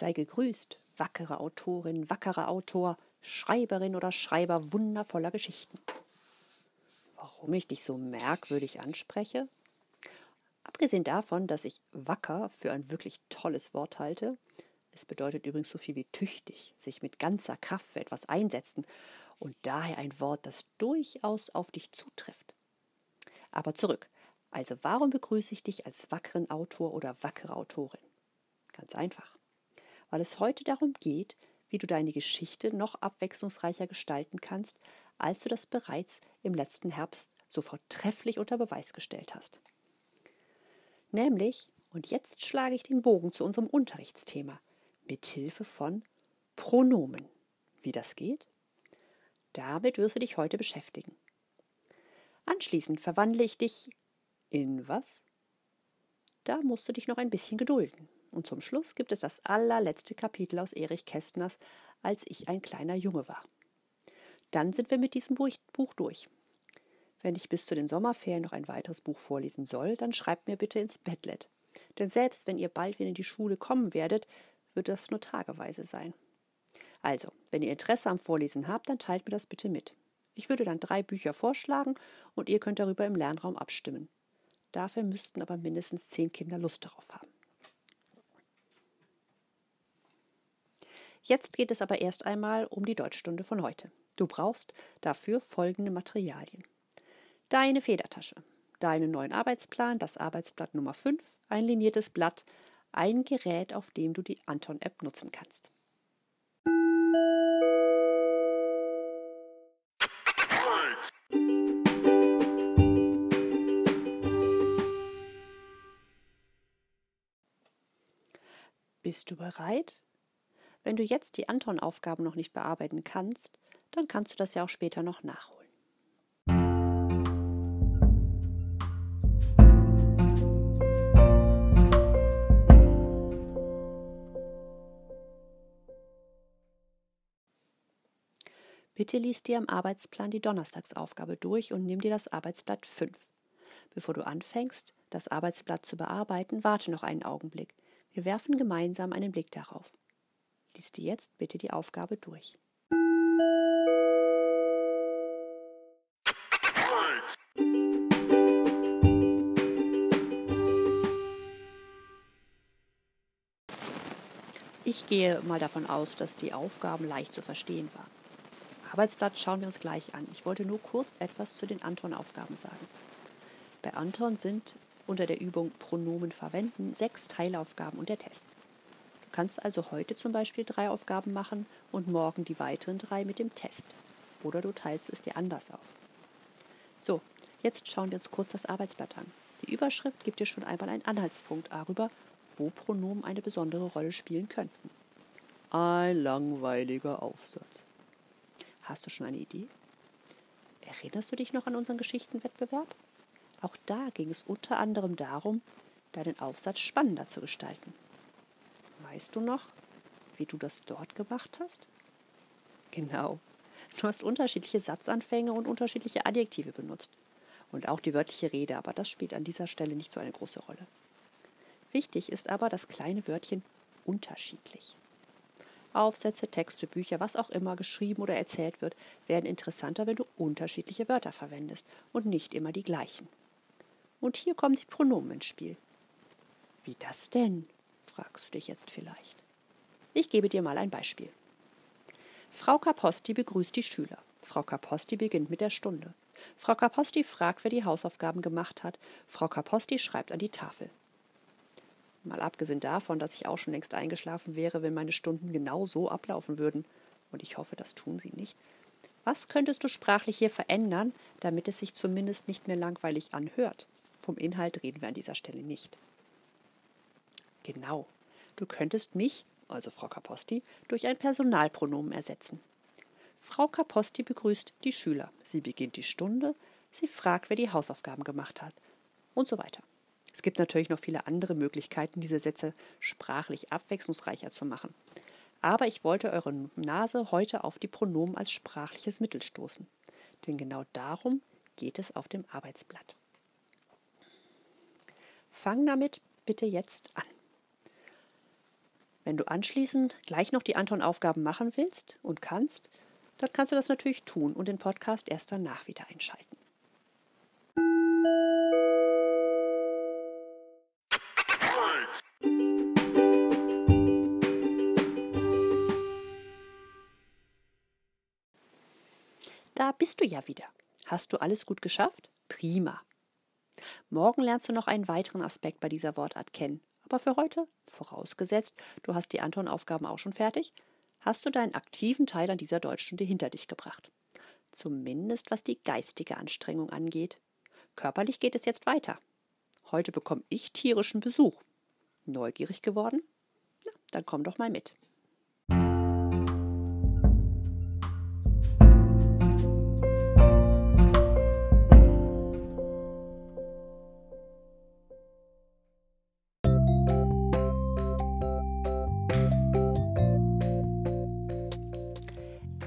Sei gegrüßt, wackere Autorin, wackerer Autor, Schreiberin oder Schreiber wundervoller Geschichten. Warum ich dich so merkwürdig anspreche? Abgesehen davon, dass ich wacker für ein wirklich tolles Wort halte, es bedeutet übrigens so viel wie tüchtig, sich mit ganzer Kraft für etwas einsetzen und daher ein Wort, das durchaus auf dich zutrifft. Aber zurück. Also warum begrüße ich dich als wackeren Autor oder wackere Autorin? Ganz einfach. Weil es heute darum geht, wie du deine Geschichte noch abwechslungsreicher gestalten kannst, als du das bereits im letzten Herbst so vortrefflich unter Beweis gestellt hast. Nämlich, und jetzt schlage ich den Bogen zu unserem Unterrichtsthema, mit Hilfe von Pronomen. Wie das geht? Damit wirst du dich heute beschäftigen. Anschließend verwandle ich dich in was? Da musst du dich noch ein bisschen gedulden. Und zum Schluss gibt es das allerletzte Kapitel aus Erich Kästners, als ich ein kleiner Junge war. Dann sind wir mit diesem Buch durch. Wenn ich bis zu den Sommerferien noch ein weiteres Buch vorlesen soll, dann schreibt mir bitte ins Bettlet. Denn selbst wenn ihr bald wieder in die Schule kommen werdet, wird das nur tageweise sein. Also, wenn ihr Interesse am Vorlesen habt, dann teilt mir das bitte mit. Ich würde dann drei Bücher vorschlagen und ihr könnt darüber im Lernraum abstimmen. Dafür müssten aber mindestens zehn Kinder Lust darauf haben. Jetzt geht es aber erst einmal um die Deutschstunde von heute. Du brauchst dafür folgende Materialien. Deine Federtasche, deinen neuen Arbeitsplan, das Arbeitsblatt Nummer 5, ein liniertes Blatt, ein Gerät, auf dem du die Anton-App nutzen kannst. Bist du bereit? Wenn du jetzt die Anton-Aufgaben noch nicht bearbeiten kannst, dann kannst du das ja auch später noch nachholen. Bitte lies dir am Arbeitsplan die Donnerstagsaufgabe durch und nimm dir das Arbeitsblatt 5. Bevor du anfängst, das Arbeitsblatt zu bearbeiten, warte noch einen Augenblick. Wir werfen gemeinsam einen Blick darauf. Lies dir jetzt bitte die Aufgabe durch. Ich gehe mal davon aus, dass die Aufgaben leicht zu verstehen waren. Das Arbeitsblatt schauen wir uns gleich an. Ich wollte nur kurz etwas zu den Anton-Aufgaben sagen. Bei Anton sind unter der Übung Pronomen verwenden sechs Teilaufgaben und der Test. Kannst also heute zum Beispiel drei Aufgaben machen und morgen die weiteren drei mit dem Test. Oder du teilst es dir anders auf. So, jetzt schauen wir uns kurz das Arbeitsblatt an. Die Überschrift gibt dir schon einmal einen Anhaltspunkt darüber, wo Pronomen eine besondere Rolle spielen könnten. Ein langweiliger Aufsatz. Hast du schon eine Idee? Erinnerst du dich noch an unseren Geschichtenwettbewerb? Auch da ging es unter anderem darum, deinen Aufsatz spannender zu gestalten. Weißt du noch, wie du das dort gemacht hast? Genau. Du hast unterschiedliche Satzanfänge und unterschiedliche Adjektive benutzt. Und auch die wörtliche Rede, aber das spielt an dieser Stelle nicht so eine große Rolle. Wichtig ist aber das kleine Wörtchen unterschiedlich. Aufsätze, Texte, Bücher, was auch immer geschrieben oder erzählt wird, werden interessanter, wenn du unterschiedliche Wörter verwendest und nicht immer die gleichen. Und hier kommen die Pronomen ins Spiel. Wie das denn? Fragst du dich jetzt vielleicht. Ich gebe dir mal ein Beispiel. Frau Kaposti begrüßt die Schüler. Frau Kaposti beginnt mit der Stunde. Frau Kaposti fragt, wer die Hausaufgaben gemacht hat. Frau Kaposti schreibt an die Tafel. Mal abgesehen davon, dass ich auch schon längst eingeschlafen wäre, wenn meine Stunden genau so ablaufen würden, und ich hoffe, das tun sie nicht. Was könntest du sprachlich hier verändern, damit es sich zumindest nicht mehr langweilig anhört? Vom Inhalt reden wir an dieser Stelle nicht. Genau. Du könntest mich, also Frau Kaposti, durch ein Personalpronomen ersetzen. Frau Kaposti begrüßt die Schüler. Sie beginnt die Stunde, sie fragt, wer die Hausaufgaben gemacht hat und so weiter. Es gibt natürlich noch viele andere Möglichkeiten, diese Sätze sprachlich abwechslungsreicher zu machen. Aber ich wollte eure Nase heute auf die Pronomen als sprachliches Mittel stoßen. Denn genau darum geht es auf dem Arbeitsblatt. Fang damit bitte jetzt an. Wenn du anschließend gleich noch die anderen Aufgaben machen willst und kannst, dann kannst du das natürlich tun und den Podcast erst danach wieder einschalten. Da bist du ja wieder. Hast du alles gut geschafft? Prima. Morgen lernst du noch einen weiteren Aspekt bei dieser Wortart kennen. Aber für heute, vorausgesetzt, du hast die Anton-Aufgaben auch schon fertig, hast du deinen aktiven Teil an dieser Deutschstunde hinter dich gebracht. Zumindest was die geistige Anstrengung angeht. Körperlich geht es jetzt weiter. Heute bekomme ich tierischen Besuch. Neugierig geworden? Na, dann komm doch mal mit.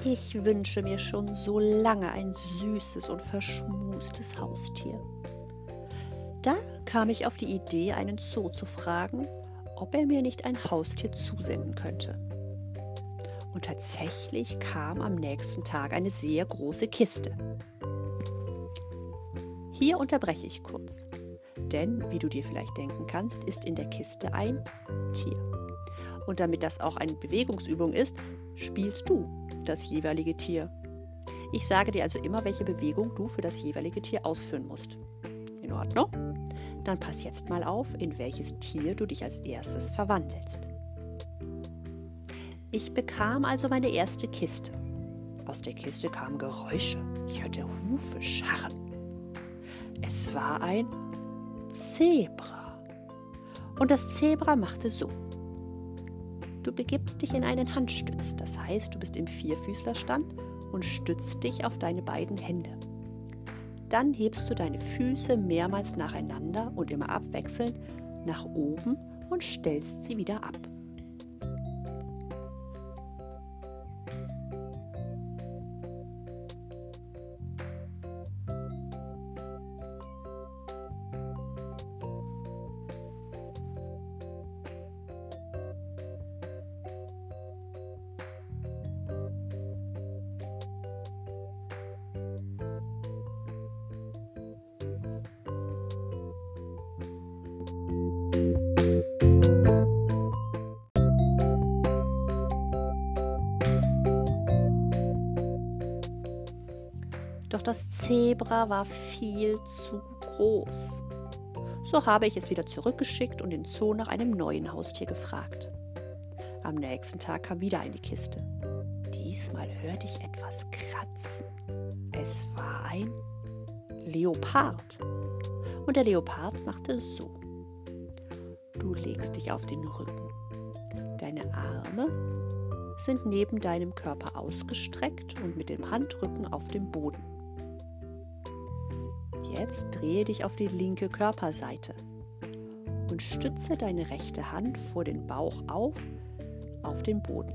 Ich wünsche mir schon so lange ein süßes und verschmustes Haustier. Da kam ich auf die Idee, einen Zoo zu fragen, ob er mir nicht ein Haustier zusenden könnte. Und tatsächlich kam am nächsten Tag eine sehr große Kiste. Hier unterbreche ich kurz, denn wie du dir vielleicht denken kannst, ist in der Kiste ein Tier. Und damit das auch eine Bewegungsübung ist, spielst du das jeweilige Tier. Ich sage dir also immer, welche Bewegung du für das jeweilige Tier ausführen musst. In Ordnung? Dann pass jetzt mal auf, in welches Tier du dich als erstes verwandelst. Ich bekam also meine erste Kiste. Aus der Kiste kamen Geräusche. Ich hörte Hufe scharren. Es war ein Zebra. Und das Zebra machte so. Du begibst dich in einen Handstütz, das heißt, du bist im Vierfüßlerstand und stützt dich auf deine beiden Hände. Dann hebst du deine Füße mehrmals nacheinander und immer abwechselnd nach oben und stellst sie wieder ab. Das Zebra war viel zu groß. So habe ich es wieder zurückgeschickt und den Zoo nach einem neuen Haustier gefragt. Am nächsten Tag kam wieder eine Kiste. Diesmal hörte ich etwas kratzen. Es war ein Leopard. Und der Leopard machte so. Du legst dich auf den Rücken. Deine Arme sind neben deinem Körper ausgestreckt und mit dem Handrücken auf dem Boden. Jetzt drehe dich auf die linke Körperseite und stütze deine rechte Hand vor den Bauch auf, auf den Boden.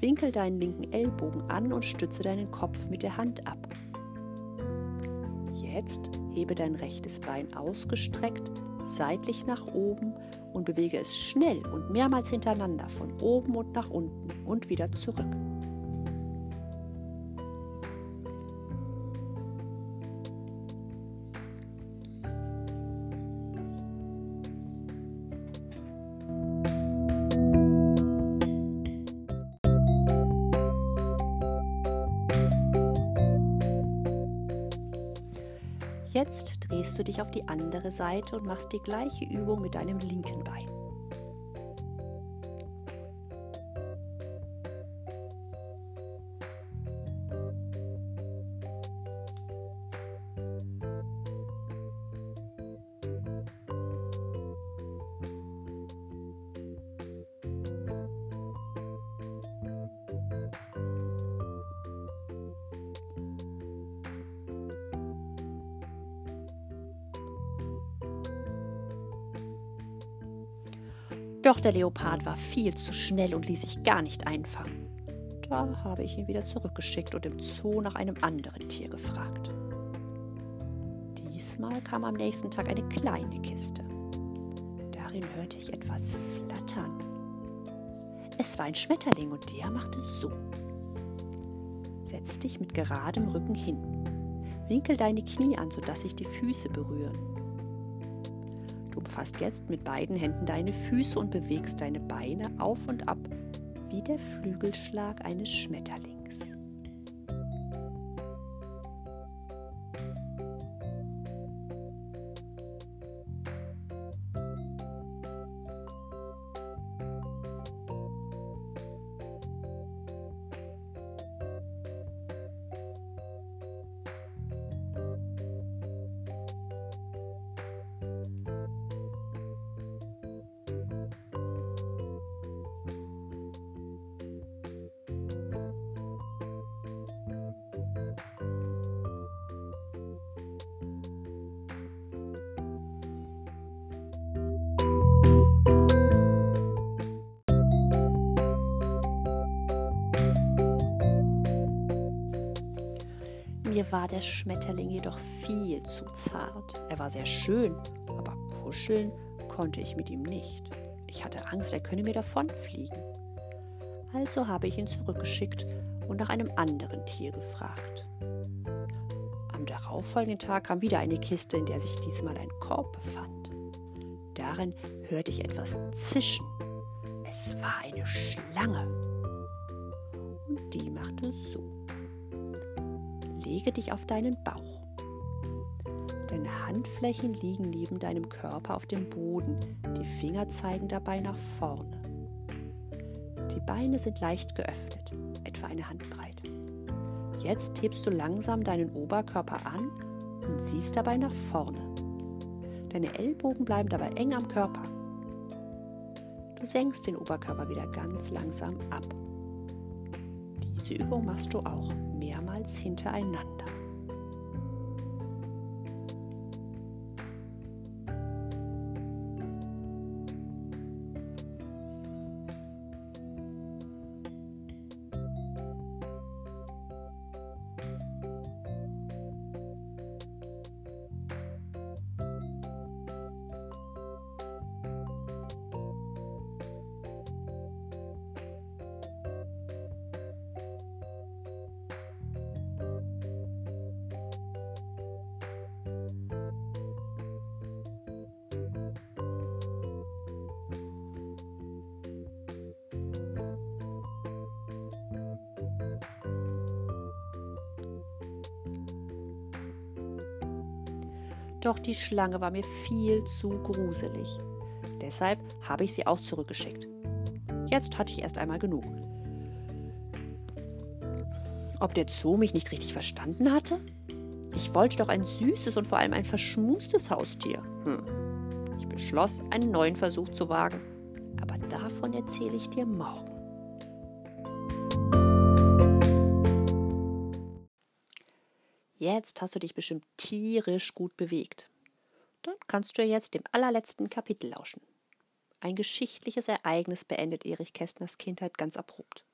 Winkel deinen linken Ellbogen an und stütze deinen Kopf mit der Hand ab. Jetzt hebe dein rechtes Bein ausgestreckt, seitlich nach oben und bewege es schnell und mehrmals hintereinander von oben und nach unten und wieder zurück. Drehst du dich auf die andere Seite und machst die gleiche Übung mit deinem linken Bein. Doch der Leopard war viel zu schnell und ließ sich gar nicht einfangen. Da habe ich ihn wieder zurückgeschickt und im Zoo nach einem anderen Tier gefragt. Diesmal kam am nächsten Tag eine kleine Kiste. Darin hörte ich etwas flattern. Es war ein Schmetterling und der machte so. Setz dich mit geradem Rücken hin. Winkel deine Knie an, sodass sich die Füße berühren. Umfasst jetzt mit beiden Händen deine Füße und bewegst deine Beine auf und ab wie der Flügelschlag eines Schmetterlings. War der Schmetterling jedoch viel zu zart. Er war sehr schön, aber kuscheln konnte ich mit ihm nicht. Ich hatte Angst, er könne mir davonfliegen. Also habe ich ihn zurückgeschickt und nach einem anderen Tier gefragt. Am darauffolgenden Tag kam wieder eine Kiste, in der sich diesmal ein Korb befand. Darin hörte ich etwas zischen. Es war eine Schlange. Und die machte so lege dich auf deinen Bauch. Deine Handflächen liegen neben deinem Körper auf dem Boden, die Finger zeigen dabei nach vorne. Die Beine sind leicht geöffnet, etwa eine Handbreit. Jetzt hebst du langsam deinen Oberkörper an und siehst dabei nach vorne. Deine Ellbogen bleiben dabei eng am Körper. Du senkst den Oberkörper wieder ganz langsam ab. Übung machst du auch mehrmals hintereinander. Doch die Schlange war mir viel zu gruselig. Deshalb habe ich sie auch zurückgeschickt. Jetzt hatte ich erst einmal genug. Ob der Zoo mich nicht richtig verstanden hatte? Ich wollte doch ein süßes und vor allem ein verschmustes Haustier. Hm. Ich beschloss, einen neuen Versuch zu wagen. Aber davon erzähle ich dir morgen. Jetzt hast du dich bestimmt tierisch gut bewegt. Dann kannst du jetzt dem allerletzten Kapitel lauschen. Ein geschichtliches Ereignis beendet Erich Kästners Kindheit ganz abrupt.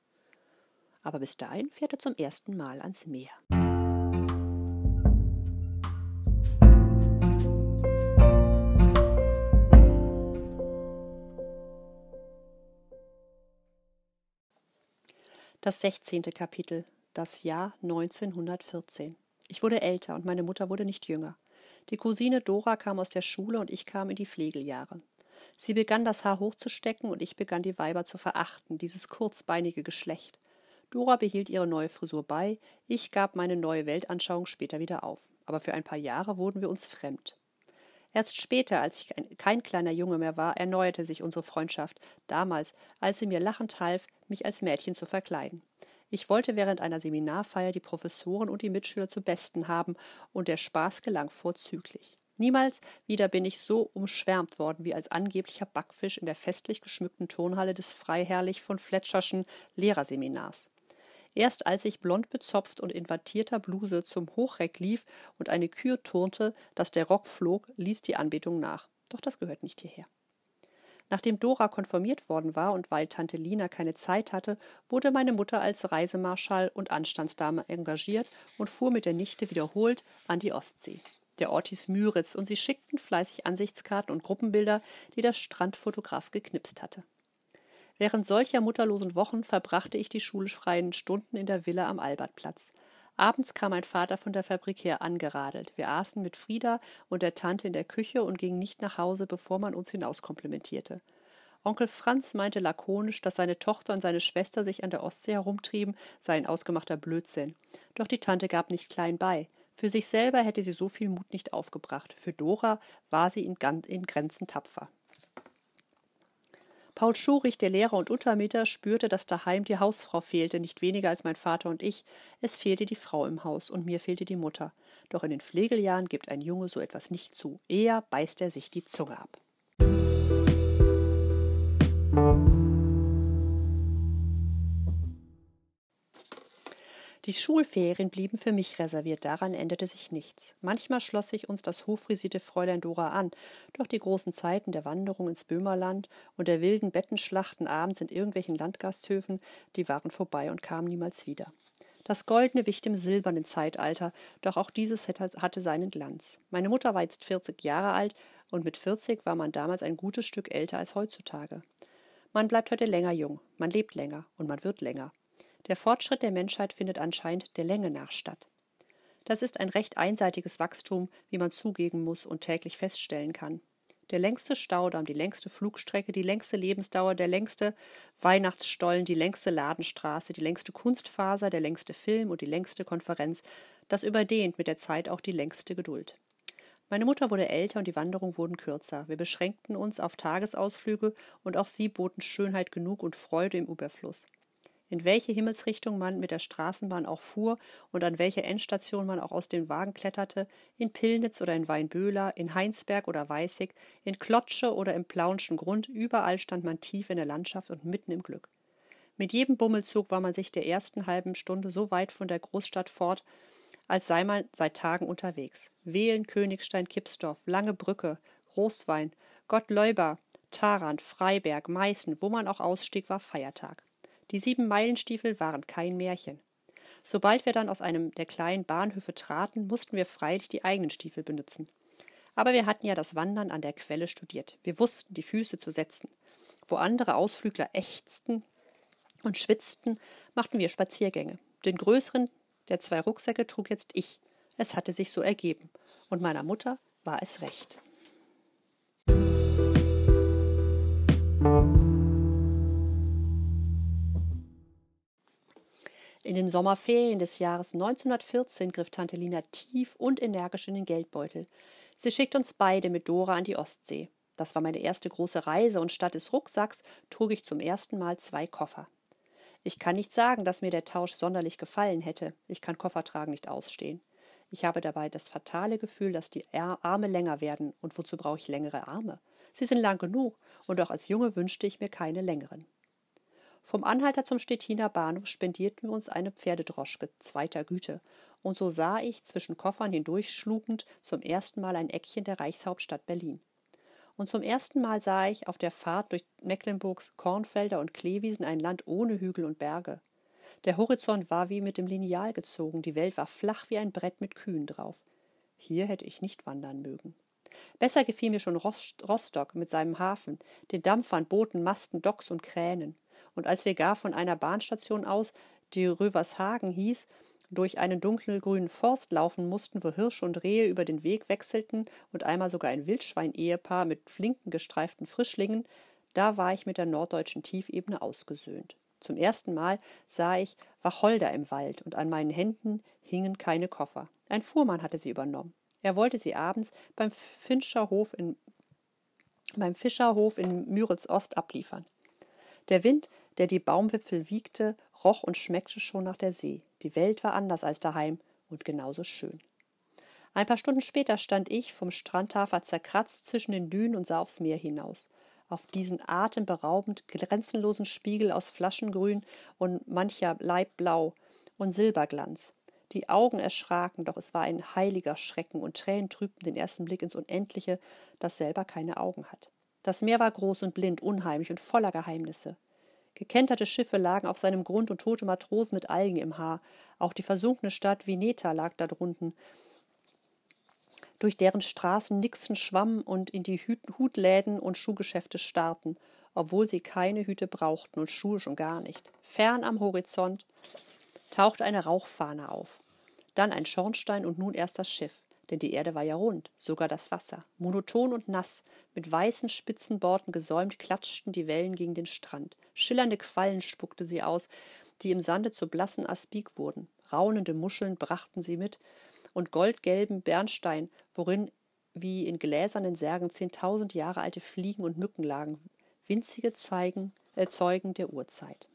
Aber bis dahin fährt er zum ersten Mal ans Meer. Das 16. Kapitel, das Jahr 1914. Ich wurde älter und meine Mutter wurde nicht jünger. Die Cousine Dora kam aus der Schule und ich kam in die Pflegeljahre. Sie begann das Haar hochzustecken und ich begann die Weiber zu verachten, dieses kurzbeinige Geschlecht. Dora behielt ihre neue Frisur bei, ich gab meine neue Weltanschauung später wieder auf. Aber für ein paar Jahre wurden wir uns fremd. Erst später, als ich kein kleiner Junge mehr war, erneuerte sich unsere Freundschaft, damals, als sie mir lachend half, mich als Mädchen zu verkleiden. Ich wollte während einer Seminarfeier die Professoren und die Mitschüler zu Besten haben, und der Spaß gelang vorzüglich. Niemals wieder bin ich so umschwärmt worden wie als angeblicher Backfisch in der festlich geschmückten Turnhalle des Freiherrlich von Fletscherschen Lehrerseminars. Erst als ich blond bezopft und in wattierter Bluse zum Hochreck lief und eine Kür turnte, dass der Rock flog, ließ die Anbetung nach. Doch das gehört nicht hierher. Nachdem Dora konformiert worden war und weil Tante Lina keine Zeit hatte, wurde meine Mutter als Reisemarschall und Anstandsdame engagiert und fuhr mit der Nichte wiederholt an die Ostsee. Der Ort hieß Müritz und sie schickten fleißig Ansichtskarten und Gruppenbilder, die der Strandfotograf geknipst hatte. Während solcher mutterlosen Wochen verbrachte ich die schulisch freien Stunden in der Villa am Albertplatz. Abends kam mein Vater von der Fabrik her angeradelt. Wir aßen mit Frieda und der Tante in der Küche und gingen nicht nach Hause, bevor man uns hinauskomplimentierte. Onkel Franz meinte lakonisch, dass seine Tochter und seine Schwester sich an der Ostsee herumtrieben, sei ein ausgemachter Blödsinn. Doch die Tante gab nicht klein bei. Für sich selber hätte sie so viel Mut nicht aufgebracht. Für Dora war sie in, in Grenzen tapfer. Paul Schurich, der Lehrer und Untermieter, spürte, dass daheim die Hausfrau fehlte, nicht weniger als mein Vater und ich. Es fehlte die Frau im Haus und mir fehlte die Mutter. Doch in den Pflegeljahren gibt ein Junge so etwas nicht zu. Eher beißt er sich die Zunge ab. Die Schulferien blieben für mich reserviert, daran änderte sich nichts. Manchmal schloss sich uns das hochfrisierte Fräulein Dora an, doch die großen Zeiten der Wanderung ins Böhmerland und der wilden Bettenschlachten abends in irgendwelchen Landgasthöfen, die waren vorbei und kamen niemals wieder. Das Goldene wich dem silbernen Zeitalter, doch auch dieses hatte seinen Glanz. Meine Mutter war jetzt 40 Jahre alt und mit 40 war man damals ein gutes Stück älter als heutzutage. Man bleibt heute länger jung, man lebt länger und man wird länger. Der Fortschritt der Menschheit findet anscheinend der Länge nach statt. Das ist ein recht einseitiges Wachstum, wie man zugeben muss und täglich feststellen kann. Der längste Staudamm, die längste Flugstrecke, die längste Lebensdauer, der längste Weihnachtsstollen, die längste Ladenstraße, die längste Kunstfaser, der längste Film und die längste Konferenz, das überdehnt mit der Zeit auch die längste Geduld. Meine Mutter wurde älter und die Wanderungen wurden kürzer. Wir beschränkten uns auf Tagesausflüge und auch sie boten Schönheit genug und Freude im Überfluss in welche Himmelsrichtung man mit der Straßenbahn auch fuhr und an welche Endstation man auch aus dem Wagen kletterte, in Pillnitz oder in Weinböhler, in Heinsberg oder Weißig, in Klotsche oder im Plaunschen Grund, überall stand man tief in der Landschaft und mitten im Glück. Mit jedem Bummelzug war man sich der ersten halben Stunde so weit von der Großstadt fort, als sei man seit Tagen unterwegs. Wählen, Königstein, Kipsdorf, Lange Brücke, Großwein, Gottleuber, Tarant, Freiberg, Meißen, wo man auch ausstieg, war Feiertag. Die sieben Meilenstiefel waren kein Märchen. Sobald wir dann aus einem der kleinen Bahnhöfe traten, mussten wir freilich die eigenen Stiefel benutzen. Aber wir hatten ja das Wandern an der Quelle studiert. Wir wussten, die Füße zu setzen. Wo andere Ausflügler ächzten und schwitzten, machten wir Spaziergänge. Den größeren der zwei Rucksäcke trug jetzt ich. Es hatte sich so ergeben. Und meiner Mutter war es recht. In den Sommerferien des Jahres 1914 griff Tante Lina tief und energisch in den Geldbeutel. Sie schickt uns beide mit Dora an die Ostsee. Das war meine erste große Reise und statt des Rucksacks trug ich zum ersten Mal zwei Koffer. Ich kann nicht sagen, dass mir der Tausch sonderlich gefallen hätte. Ich kann Koffertragen nicht ausstehen. Ich habe dabei das fatale Gefühl, dass die Arme länger werden. Und wozu brauche ich längere Arme? Sie sind lang genug, und auch als Junge wünschte ich mir keine längeren. Vom Anhalter zum Stettiner Bahnhof spendierten wir uns eine Pferdedroschke zweiter Güte, und so sah ich, zwischen Koffern hindurchschlugend, zum ersten Mal ein Eckchen der Reichshauptstadt Berlin. Und zum ersten Mal sah ich auf der Fahrt durch Mecklenburgs Kornfelder und Kleewiesen ein Land ohne Hügel und Berge. Der Horizont war wie mit dem Lineal gezogen, die Welt war flach wie ein Brett mit Kühen drauf. Hier hätte ich nicht wandern mögen. Besser gefiel mir schon Rostock mit seinem Hafen, den Dampfern, Booten, Masten, Docks und Kränen und als wir gar von einer Bahnstation aus, die Rövershagen hieß, durch einen dunkelgrünen Forst laufen mussten, wo Hirsche und Rehe über den Weg wechselten und einmal sogar ein Wildschwein-Ehepaar mit flinken gestreiften Frischlingen, da war ich mit der norddeutschen Tiefebene ausgesöhnt. Zum ersten Mal sah ich Wacholder im Wald und an meinen Händen hingen keine Koffer. Ein Fuhrmann hatte sie übernommen. Er wollte sie abends beim Finscherhof in, beim Fischerhof in Müritz Ost abliefern. Der Wind, der die Baumwipfel wiegte, roch und schmeckte schon nach der See. Die Welt war anders als daheim und genauso schön. Ein paar Stunden später stand ich, vom Strandhafer zerkratzt, zwischen den Dünen und sah aufs Meer hinaus. Auf diesen atemberaubend grenzenlosen Spiegel aus Flaschengrün und mancher Leibblau und Silberglanz. Die Augen erschraken, doch es war ein heiliger Schrecken und Tränen trübten den ersten Blick ins Unendliche, das selber keine Augen hat. Das Meer war groß und blind, unheimlich und voller Geheimnisse. Gekenterte Schiffe lagen auf seinem Grund und tote Matrosen mit Algen im Haar. Auch die versunkene Stadt Vineta lag da drunten. durch deren Straßen Nixon schwamm und in die Hutläden und Schuhgeschäfte starrten, obwohl sie keine Hüte brauchten und Schuhe schon gar nicht. Fern am Horizont tauchte eine Rauchfahne auf, dann ein Schornstein und nun erst das Schiff, denn die Erde war ja rund, sogar das Wasser. Monoton und nass, mit weißen Spitzenborden gesäumt, klatschten die Wellen gegen den Strand. Schillernde Quallen spuckte sie aus, die im Sande zu blassen Aspik wurden. Raunende Muscheln brachten sie mit, und goldgelben Bernstein, worin wie in gläsernen Särgen zehntausend Jahre alte Fliegen und Mücken lagen, winzige Zeugen, äh, Zeugen der Urzeit.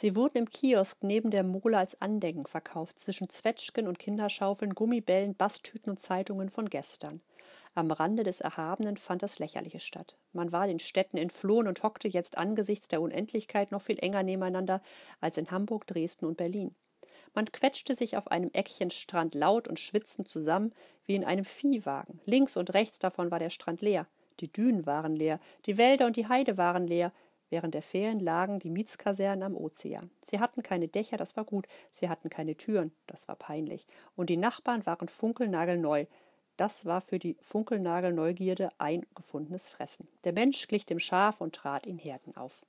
Sie wurden im Kiosk neben der Mole als Andenken verkauft, zwischen Zwetschgen und Kinderschaufeln, Gummibällen, Basttüten und Zeitungen von gestern. Am Rande des Erhabenen fand das Lächerliche statt. Man war den Städten entflohen und hockte jetzt angesichts der Unendlichkeit noch viel enger nebeneinander als in Hamburg, Dresden und Berlin. Man quetschte sich auf einem Eckchen Strand laut und schwitzend zusammen wie in einem Viehwagen. Links und rechts davon war der Strand leer. Die Dünen waren leer, die Wälder und die Heide waren leer, Während der Ferien lagen die Mietskasernen am Ozean. Sie hatten keine Dächer, das war gut. Sie hatten keine Türen, das war peinlich. Und die Nachbarn waren funkelnagelneu. Das war für die Funkelnagelneugierde ein gefundenes Fressen. Der Mensch glich dem Schaf und trat in Herden auf.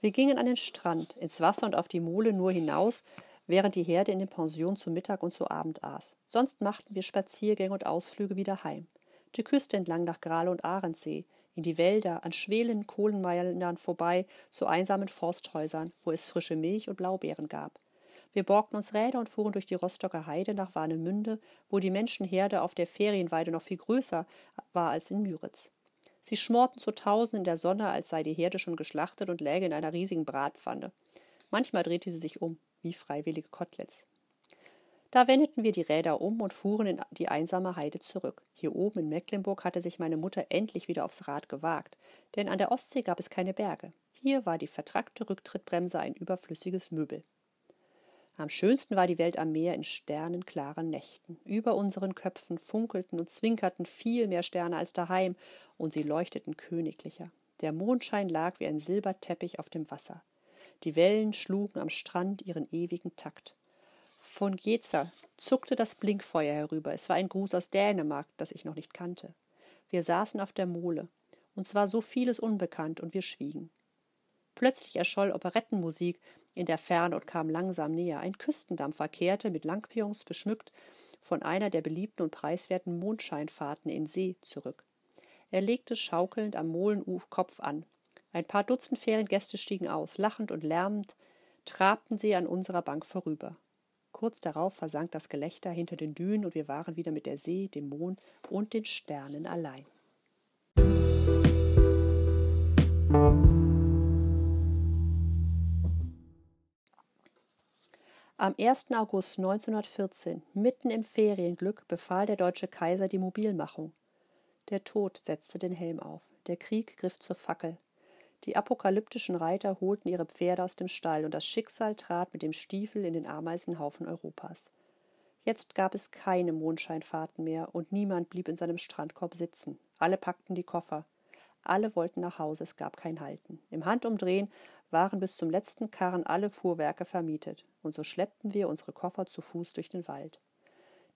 Wir gingen an den Strand, ins Wasser und auf die Mole nur hinaus, während die Herde in den Pensionen zu Mittag und zu Abend aß. Sonst machten wir Spaziergänge und Ausflüge wieder heim. Die Küste entlang nach Grale und Ahrensee, in die Wälder, an schwelen Kohlenmeilern vorbei, zu einsamen Forsthäusern, wo es frische Milch und Blaubeeren gab. Wir borgten uns Räder und fuhren durch die Rostocker Heide nach Warnemünde, wo die Menschenherde auf der Ferienweide noch viel größer war als in Müritz. Sie schmorten zu Tausenden in der Sonne, als sei die Herde schon geschlachtet und läge in einer riesigen Bratpfanne. Manchmal drehte sie sich um wie freiwillige Koteletts. Da wendeten wir die Räder um und fuhren in die einsame Heide zurück. Hier oben in Mecklenburg hatte sich meine Mutter endlich wieder aufs Rad gewagt, denn an der Ostsee gab es keine Berge. Hier war die vertrackte Rücktrittbremse ein überflüssiges Möbel. Am schönsten war die Welt am Meer in sternenklaren Nächten. Über unseren Köpfen funkelten und zwinkerten viel mehr Sterne als daheim, und sie leuchteten königlicher. Der Mondschein lag wie ein Silberteppich auf dem Wasser. Die Wellen schlugen am Strand ihren ewigen Takt. Von Geza zuckte das Blinkfeuer herüber. Es war ein Gruß aus Dänemark, das ich noch nicht kannte. Wir saßen auf der Mole. Uns war so vieles unbekannt und wir schwiegen. Plötzlich erscholl Operettenmusik in der Ferne und kam langsam näher. Ein Küstendampfer kehrte mit Langpions beschmückt von einer der beliebten und preiswerten Mondscheinfahrten in See zurück. Er legte schaukelnd am Molenkopf an. Ein paar Dutzend Feriengäste stiegen aus. Lachend und lärmend trabten sie an unserer Bank vorüber. Kurz darauf versank das Gelächter hinter den Dünen und wir waren wieder mit der See, dem Mond und den Sternen allein. Am 1. August 1914, mitten im Ferienglück, befahl der deutsche Kaiser die Mobilmachung. Der Tod setzte den Helm auf. Der Krieg griff zur Fackel. Die apokalyptischen Reiter holten ihre Pferde aus dem Stall, und das Schicksal trat mit dem Stiefel in den Ameisenhaufen Europas. Jetzt gab es keine Mondscheinfahrten mehr, und niemand blieb in seinem Strandkorb sitzen. Alle packten die Koffer. Alle wollten nach Hause, es gab kein Halten. Im Handumdrehen waren bis zum letzten Karren alle Fuhrwerke vermietet, und so schleppten wir unsere Koffer zu Fuß durch den Wald.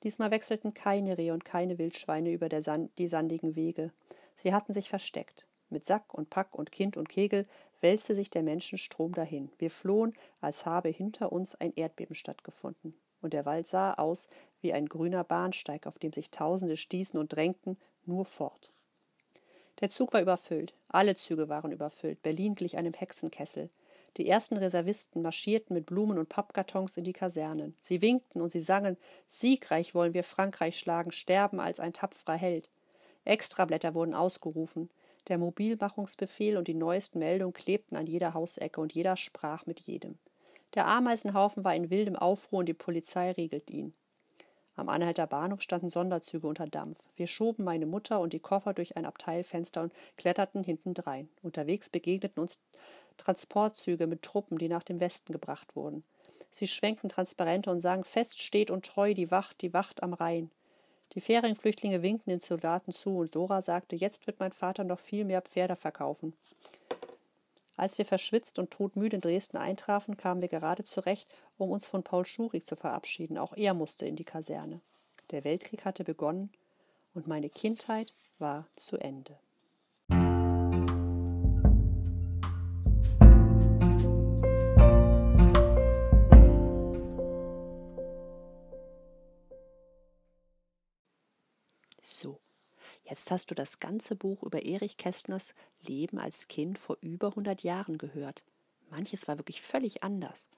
Diesmal wechselten keine Rehe und keine Wildschweine über Sand, die sandigen Wege. Sie hatten sich versteckt. Mit Sack und Pack und Kind und Kegel wälzte sich der Menschenstrom dahin. Wir flohen, als habe hinter uns ein Erdbeben stattgefunden. Und der Wald sah aus wie ein grüner Bahnsteig, auf dem sich Tausende stießen und drängten, nur fort. Der Zug war überfüllt. Alle Züge waren überfüllt. Berlin glich einem Hexenkessel. Die ersten Reservisten marschierten mit Blumen und Pappkartons in die Kasernen. Sie winkten und sie sangen: Siegreich wollen wir Frankreich schlagen, sterben als ein tapferer Held. Extrablätter wurden ausgerufen. Der Mobilmachungsbefehl und die neuesten Meldungen klebten an jeder Hausecke und jeder sprach mit jedem. Der Ameisenhaufen war in wildem Aufruhr und die Polizei riegelt ihn. Am Anhalter Bahnhof standen Sonderzüge unter Dampf. Wir schoben meine Mutter und die Koffer durch ein Abteilfenster und kletterten hintendrein. Unterwegs begegneten uns Transportzüge mit Truppen, die nach dem Westen gebracht wurden. Sie schwenkten Transparente und sagen, fest steht und treu die Wacht, die Wacht am Rhein. Die Ferienflüchtlinge winkten den Soldaten zu und Dora sagte, jetzt wird mein Vater noch viel mehr Pferde verkaufen. Als wir verschwitzt und todmüde in Dresden eintrafen, kamen wir gerade zurecht, um uns von Paul Schurig zu verabschieden. Auch er musste in die Kaserne. Der Weltkrieg hatte begonnen und meine Kindheit war zu Ende. Hast du das ganze Buch über Erich Kästners Leben als Kind vor über 100 Jahren gehört. Manches war wirklich völlig anders.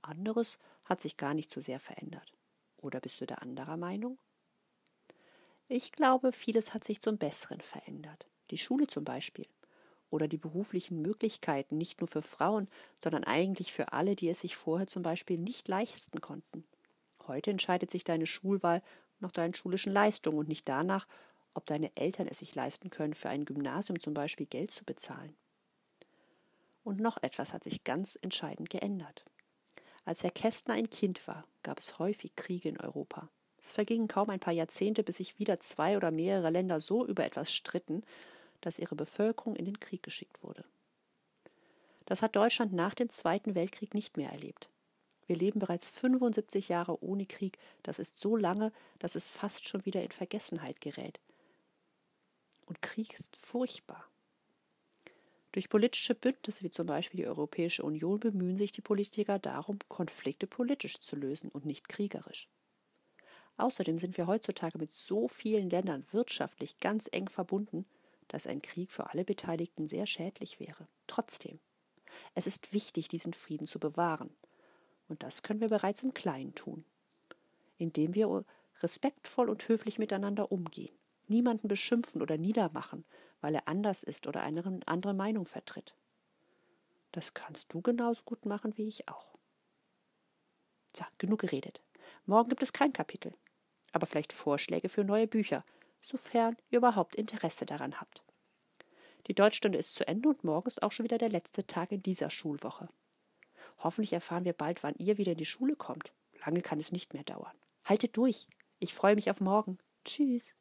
Anderes hat sich gar nicht so sehr verändert. Oder bist du da anderer Meinung? Ich glaube, vieles hat sich zum Besseren verändert. Die Schule zum Beispiel. Oder die beruflichen Möglichkeiten, nicht nur für Frauen, sondern eigentlich für alle, die es sich vorher zum Beispiel nicht leisten konnten. Heute entscheidet sich deine Schulwahl nach deinen schulischen Leistungen und nicht danach, ob deine Eltern es sich leisten können, für ein Gymnasium zum Beispiel Geld zu bezahlen. Und noch etwas hat sich ganz entscheidend geändert. Als Herr Kästner ein Kind war, gab es häufig Kriege in Europa. Es vergingen kaum ein paar Jahrzehnte, bis sich wieder zwei oder mehrere Länder so über etwas stritten, dass ihre Bevölkerung in den Krieg geschickt wurde. Das hat Deutschland nach dem Zweiten Weltkrieg nicht mehr erlebt. Wir leben bereits 75 Jahre ohne Krieg. Das ist so lange, dass es fast schon wieder in Vergessenheit gerät. Und Krieg ist furchtbar. Durch politische Bündnisse wie zum Beispiel die Europäische Union bemühen sich die Politiker darum, Konflikte politisch zu lösen und nicht kriegerisch. Außerdem sind wir heutzutage mit so vielen Ländern wirtschaftlich ganz eng verbunden, dass ein Krieg für alle Beteiligten sehr schädlich wäre. Trotzdem, es ist wichtig, diesen Frieden zu bewahren. Und das können wir bereits im Kleinen tun, indem wir respektvoll und höflich miteinander umgehen, niemanden beschimpfen oder niedermachen, weil er anders ist oder eine andere Meinung vertritt. Das kannst du genauso gut machen wie ich auch. So, genug geredet. Morgen gibt es kein Kapitel, aber vielleicht Vorschläge für neue Bücher, sofern ihr überhaupt Interesse daran habt. Die Deutschstunde ist zu Ende und morgen ist auch schon wieder der letzte Tag in dieser Schulwoche. Hoffentlich erfahren wir bald, wann ihr wieder in die Schule kommt. Lange kann es nicht mehr dauern. Haltet durch. Ich freue mich auf morgen. Tschüss.